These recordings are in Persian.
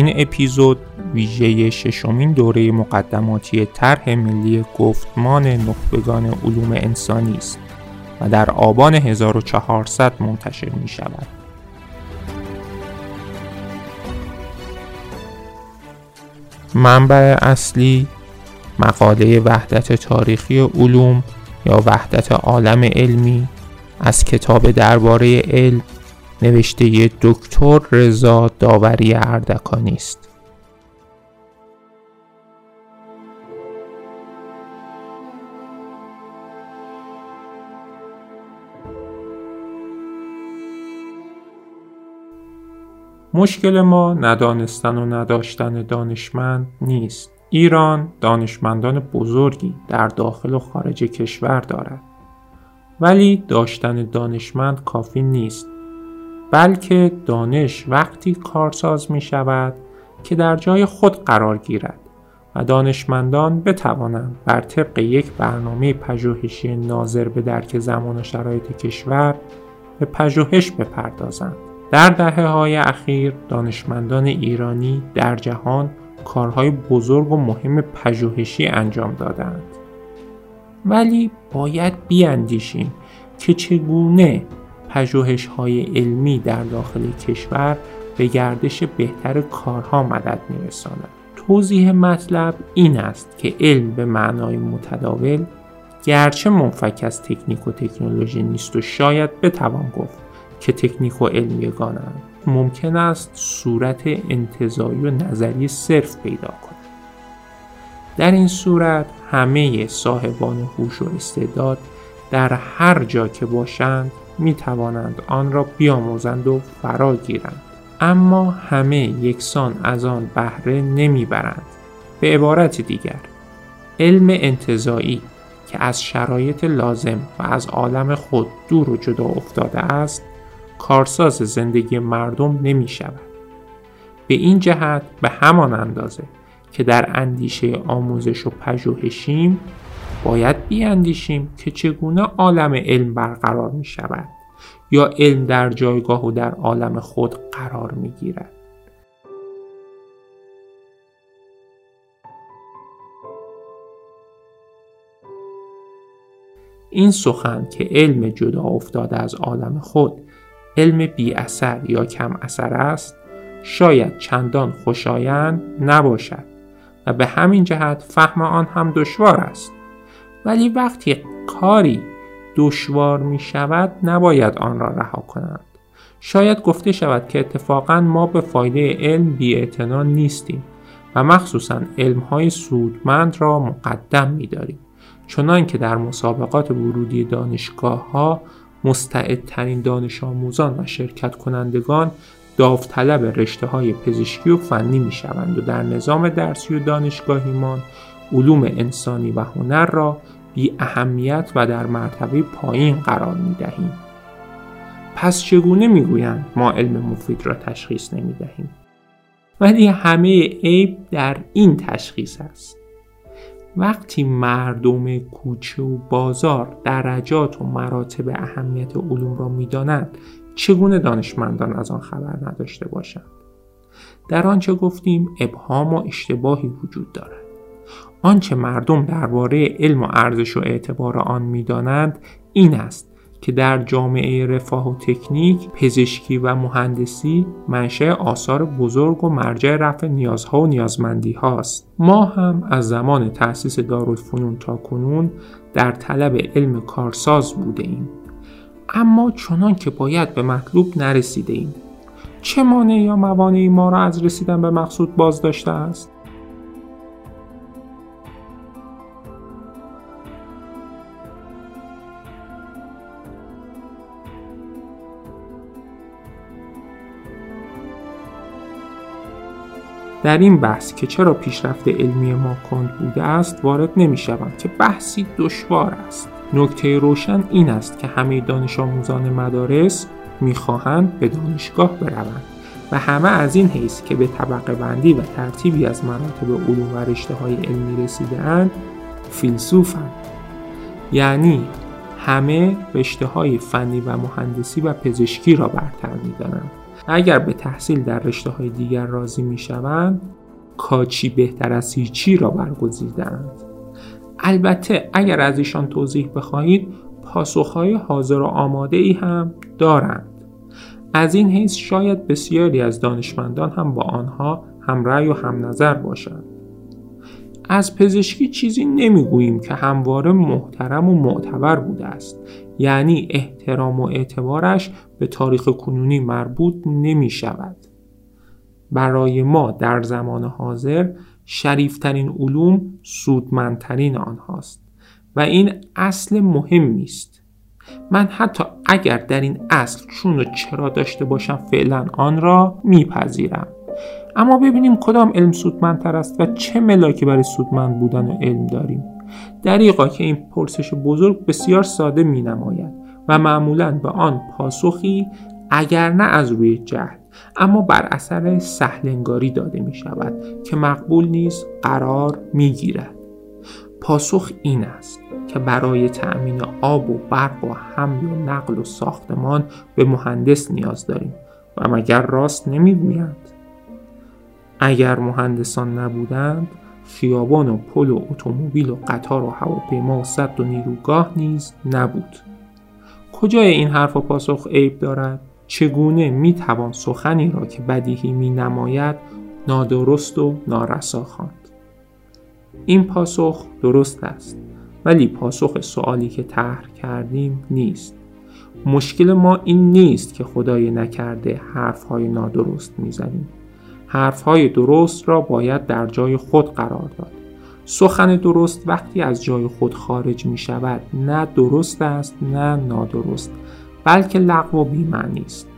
این اپیزود ویژه ششمین دوره مقدماتی طرح ملی گفتمان نخبگان علوم انسانی است و در آبان 1400 منتشر می شود. منبع اصلی مقاله وحدت تاریخی علوم یا وحدت عالم علمی از کتاب درباره علم نوشته دکتر رضا داوری اردکانی است مشکل ما ندانستن و نداشتن دانشمند نیست. ایران دانشمندان بزرگی در داخل و خارج کشور دارد. ولی داشتن دانشمند کافی نیست. بلکه دانش وقتی کارساز می شود که در جای خود قرار گیرد و دانشمندان بتوانند بر طبق یک برنامه پژوهشی ناظر به درک زمان و شرایط کشور به پژوهش بپردازند. در دهه های اخیر دانشمندان ایرانی در جهان کارهای بزرگ و مهم پژوهشی انجام دادند. ولی باید بیاندیشیم که چگونه پژوهش های علمی در داخل کشور به گردش بهتر کارها مدد میرساند. توضیح مطلب این است که علم به معنای متداول گرچه منفک از تکنیک و تکنولوژی نیست و شاید بتوان گفت که تکنیک و علم یگانند ممکن است صورت انتظایی و نظری صرف پیدا کند در این صورت همه صاحبان هوش و استعداد در هر جا که باشند می توانند آن را بیاموزند و فرا گیرند. اما همه یکسان از آن بهره نمی‌برند. به عبارت دیگر علم انتظایی که از شرایط لازم و از عالم خود دور و جدا افتاده است کارساز زندگی مردم نمی شود. به این جهت به همان اندازه که در اندیشه آموزش و پژوهشیم باید بیاندیشیم که چگونه عالم علم برقرار می شود یا علم در جایگاه و در عالم خود قرار می گیرد. این سخن که علم جدا افتاده از عالم خود علم بی اثر یا کم اثر است شاید چندان خوشایند نباشد و به همین جهت فهم آن هم دشوار است ولی وقتی کاری دشوار می شود نباید آن را رها کنند. شاید گفته شود که اتفاقا ما به فایده علم بی نیستیم و مخصوصا علم های سودمند را مقدم می داریم چنان که در مسابقات ورودی دانشگاه ها مستعدترین دانش آموزان و شرکت کنندگان داوطلب رشته های پزشکی و فنی می شوند و در نظام درسی و دانشگاهیمان علوم انسانی و هنر را بی اهمیت و در مرتبه پایین قرار می دهیم. پس چگونه می گویند ما علم مفید را تشخیص نمی دهیم؟ ولی همه عیب در این تشخیص است. وقتی مردم کوچه و بازار درجات و مراتب اهمیت علوم را می‌دانند چگونه دانشمندان از آن خبر نداشته باشند در آنچه گفتیم ابهام و اشتباهی وجود دارد آنچه مردم درباره علم و ارزش و اعتبار آن می‌دانند این است که در جامعه رفاه و تکنیک، پزشکی و مهندسی منشأ آثار بزرگ و مرجع رفع نیازها و نیازمندی هاست. ما هم از زمان تأسیس دارالفنون تا کنون در طلب علم کارساز بوده ایم. اما چنان که باید به مطلوب نرسیده ایم. چه مانع یا موانعی ما را از رسیدن به مقصود باز داشته است؟ در این بحث که چرا پیشرفت علمی ما کند بوده است وارد نمی شوم که بحثی دشوار است. نکته روشن این است که همه دانش آموزان مدارس می‌خواهند به دانشگاه بروند و همه از این حیث که به طبقه بندی و ترتیبی از مراتب علوم و رشته های علمی رسیده اند فیلسوفند. یعنی همه رشته های فنی و مهندسی و پزشکی را برتر می‌دانند. اگر به تحصیل در رشته های دیگر راضی می شوند کاچی بهتر از هیچی را برگزیدند البته اگر از ایشان توضیح بخواهید پاسخهای حاضر و آماده ای هم دارند. از این حیث شاید بسیاری از دانشمندان هم با آنها همرأی و هم نظر باشند. از پزشکی چیزی نمی‌گوییم که همواره محترم و معتبر بوده است. یعنی احترام و اعتبارش به تاریخ کنونی مربوط نمی شود برای ما در زمان حاضر شریفترین علوم سودمندترین آنهاست و این اصل مهمی است من حتی اگر در این اصل چون و چرا داشته باشم فعلا آن را میپذیرم. اما ببینیم کدام علم سودمندتر است و چه ملاکی برای سودمند بودن علم داریم. دریقا که این پرسش بزرگ بسیار ساده می نماید و معمولا به آن پاسخی اگر نه از روی جهل اما بر اثر سهلنگاری داده می شود که مقبول نیست قرار می گیرد. پاسخ این است که برای تأمین آب و برق و حمل و نقل و ساختمان به مهندس نیاز داریم و مگر راست نمی‌گویند اگر مهندسان نبودند خیابان و پل و اتومبیل و قطار و هواپیما و صد و نیروگاه نیز نبود. کجای این حرف و پاسخ عیب دارد؟ چگونه می توان سخنی را که بدیهی می نماید نادرست و نارسا خواند؟ این پاسخ درست است ولی پاسخ سوالی که طرح کردیم نیست. مشکل ما این نیست که خدای نکرده حرفهای نادرست می‌زنیم. حرفهای درست را باید در جای خود قرار داد. سخن درست وقتی از جای خود خارج می شود نه درست است نه نادرست بلکه لغو و بیمعنی است.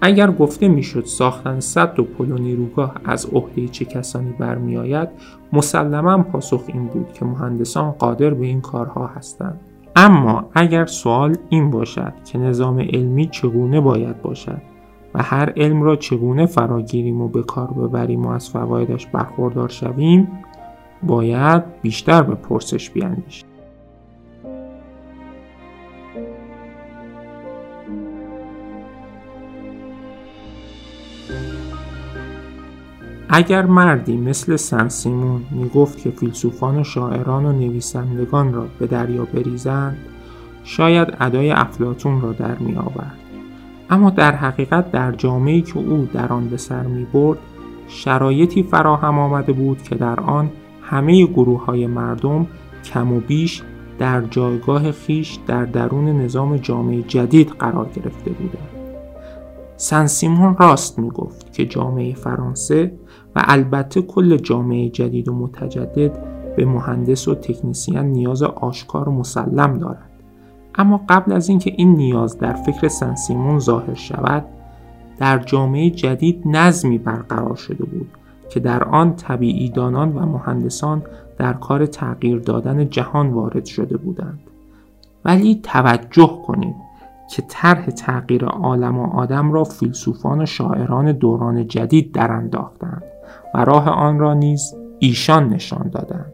اگر گفته می‌شد ساختن صد و پل و نیروگاه از عهده چه کسانی برمیآید مسلما پاسخ این بود که مهندسان قادر به این کارها هستند. اما اگر سوال این باشد که نظام علمی چگونه باید باشد و هر علم را چگونه فراگیریم و به کار ببریم و از فوایدش برخوردار شویم باید بیشتر به پرسش بیاندیشیم اگر مردی مثل سنسیمون می‌گفت که فیلسوفان و شاعران و نویسندگان را به دریا بریزند شاید ادای افلاتون را در می آورد. اما در حقیقت در جامعه‌ای که او در آن به سر می برد شرایطی فراهم آمده بود که در آن همه گروه های مردم کم و بیش در جایگاه خیش در درون نظام جامعه جدید قرار گرفته بودند. سن سیمون راست می گفت که جامعه فرانسه و البته کل جامعه جدید و متجدد به مهندس و تکنیسیان نیاز آشکار و مسلم دارد اما قبل از اینکه این نیاز در فکر سن سیمون ظاهر شود در جامعه جدید نظمی برقرار شده بود که در آن طبیعی دانان و مهندسان در کار تغییر دادن جهان وارد شده بودند. ولی توجه کنید که طرح تغییر عالم و آدم را فیلسوفان و شاعران دوران جدید در انداختند و راه آن را نیز ایشان نشان دادند.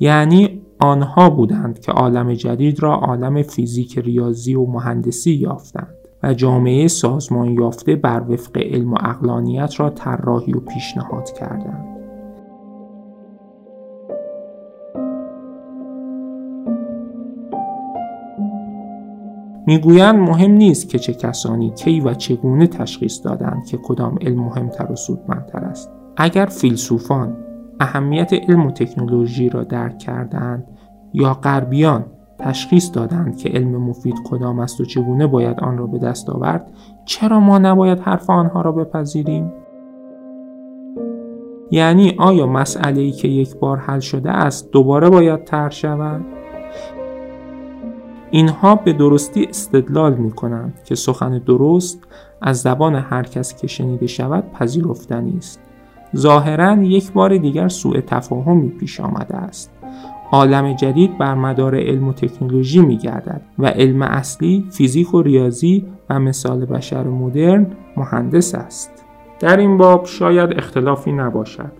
یعنی آنها بودند که عالم جدید را عالم فیزیک ریاضی و مهندسی یافتند و جامعه سازمان یافته بر وفق علم و اقلانیت را طراحی و پیشنهاد کردند. می‌گویند مهم نیست که چه کسانی کی و چگونه تشخیص دادند که کدام علم مهمتر و سودمندتر است. اگر فیلسوفان اهمیت علم و تکنولوژی را درک کردند یا غربیان تشخیص دادند که علم مفید کدام است و چگونه باید آن را به دست آورد چرا ما نباید حرف آنها را بپذیریم؟ یعنی آیا مسئله ای که یک بار حل شده است دوباره باید طرح شود؟ اینها به درستی استدلال می کنند که سخن درست از زبان هر کس که شنیده شود پذیرفتنی است. ظاهرا یک بار دیگر سوء تفاهمی پیش آمده است. عالم جدید بر مدار علم و تکنولوژی می گردد و علم اصلی فیزیک و ریاضی و مثال بشر مدرن مهندس است. در این باب شاید اختلافی نباشد.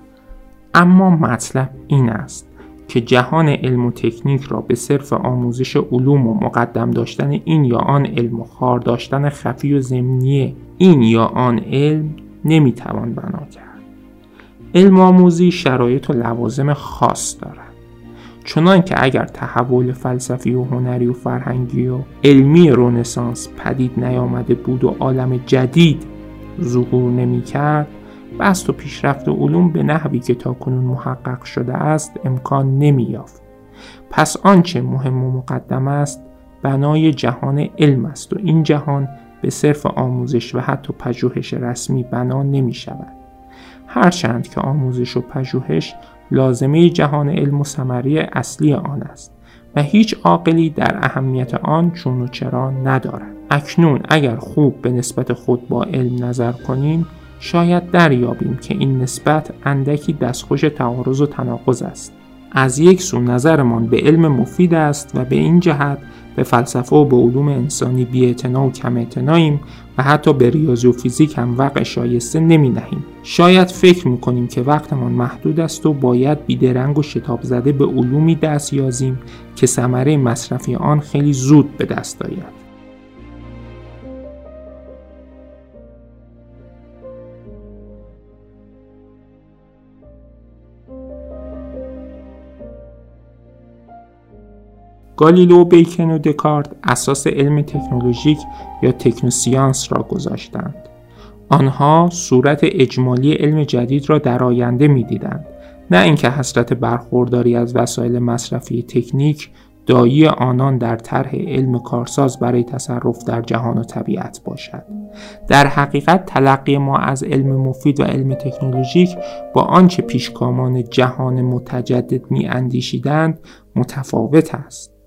اما مطلب این است که جهان علم و تکنیک را به صرف آموزش علوم و مقدم داشتن این یا آن علم و خار داشتن خفی و زمینی این یا آن علم نمی‌توان بنا کرد. علم آموزی شرایط و لوازم خاص دارد چنان که اگر تحول فلسفی و هنری و فرهنگی و علمی رونسانس پدید نیامده بود و عالم جدید ظهور نمی کرد بست و پیشرفت علوم به نحوی که تاکنون محقق شده است امکان نمی یافت. پس آنچه مهم و مقدم است بنای جهان علم است و این جهان به صرف آموزش و حتی پژوهش رسمی بنا نمی شود. هرچند که آموزش و پژوهش لازمه جهان علم و ثمره اصلی آن است و هیچ عاقلی در اهمیت آن چون و چرا ندارد. اکنون اگر خوب به نسبت خود با علم نظر کنیم شاید دریابیم که این نسبت اندکی دستخوش تعارض و تناقض است. از یک سو نظرمان به علم مفید است و به این جهت به فلسفه و به علوم انسانی بی و کم و حتی به ریاضی و فیزیک هم وقع شایسته نمی نهیم. شاید فکر می‌کنیم که وقتمان محدود است و باید بیدرنگ و شتاب زده به علومی دست یازیم که ثمره مصرفی آن خیلی زود به دست آید. گالیلو بیکن و دکارت اساس علم تکنولوژیک یا تکنوسیانس را گذاشتند. آنها صورت اجمالی علم جدید را در آینده می‌دیدند. نه اینکه حسرت برخورداری از وسایل مصرفی تکنیک دایی آنان در طرح علم کارساز برای تصرف در جهان و طبیعت باشد. در حقیقت تلقی ما از علم مفید و علم تکنولوژیک با آنچه پیشگامان جهان متجدد می اندیشیدند متفاوت است.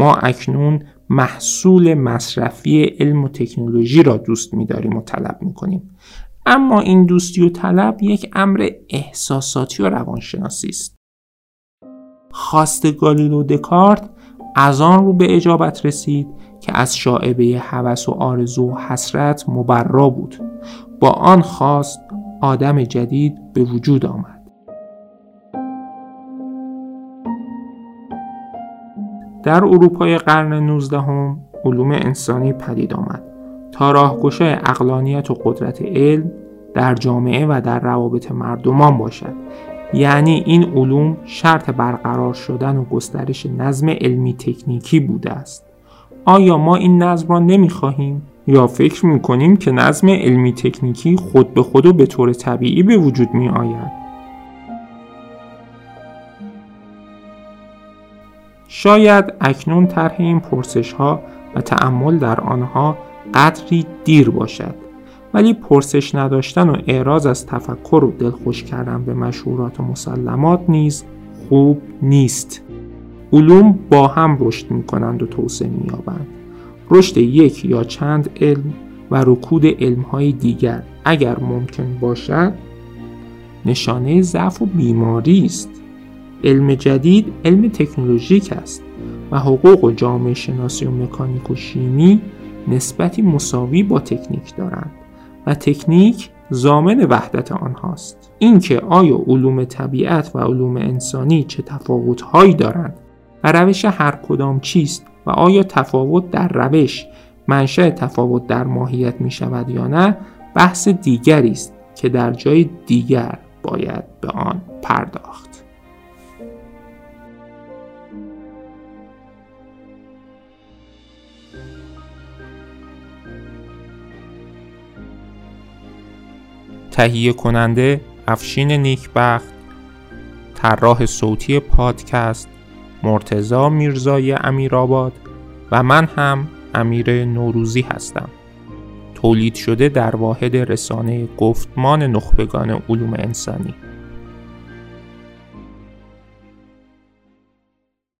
ما اکنون محصول مصرفی علم و تکنولوژی را دوست می‌داریم و طلب می‌کنیم. اما این دوستی و طلب یک امر احساساتی و روانشناسی است. خواست گالیلو دکارت از آن رو به اجابت رسید که از شاعبه هوس و آرزو و حسرت مبرا بود. با آن خواست آدم جدید به وجود آمد. در اروپای قرن 19 هم علوم انسانی پدید آمد تا راهگشای اقلانیت و قدرت علم در جامعه و در روابط مردمان باشد. یعنی این علوم شرط برقرار شدن و گسترش نظم علمی تکنیکی بوده است. آیا ما این نظم را نمی‌خواهیم یا فکر می‌کنیم که نظم علمی تکنیکی خود به خود و به طور طبیعی به وجود می آید شاید اکنون طرح این پرسش ها و تعمل در آنها قدری دیر باشد ولی پرسش نداشتن و اعراض از تفکر و دلخوش کردن به مشهورات و مسلمات نیز خوب نیست. علوم با هم رشد می کنند و توسعه می رشد یک یا چند علم و رکود های دیگر اگر ممکن باشد نشانه ضعف و بیماری است. علم جدید علم تکنولوژیک است و حقوق و جامعه شناسی و مکانیک و شیمی نسبتی مساوی با تکنیک دارند و تکنیک زامن وحدت آنهاست. اینکه آیا علوم طبیعت و علوم انسانی چه تفاوتهایی دارند و روش هر کدام چیست و آیا تفاوت در روش منشأ تفاوت در ماهیت می شود یا نه بحث دیگری است که در جای دیگر باید به آن پرداخت. تهیه کننده افشین نیکبخت طراح صوتی پادکست مرتزا میرزای امیرآباد و من هم امیر نوروزی هستم. تولید شده در واحد رسانه گفتمان نخبگان علوم انسانی.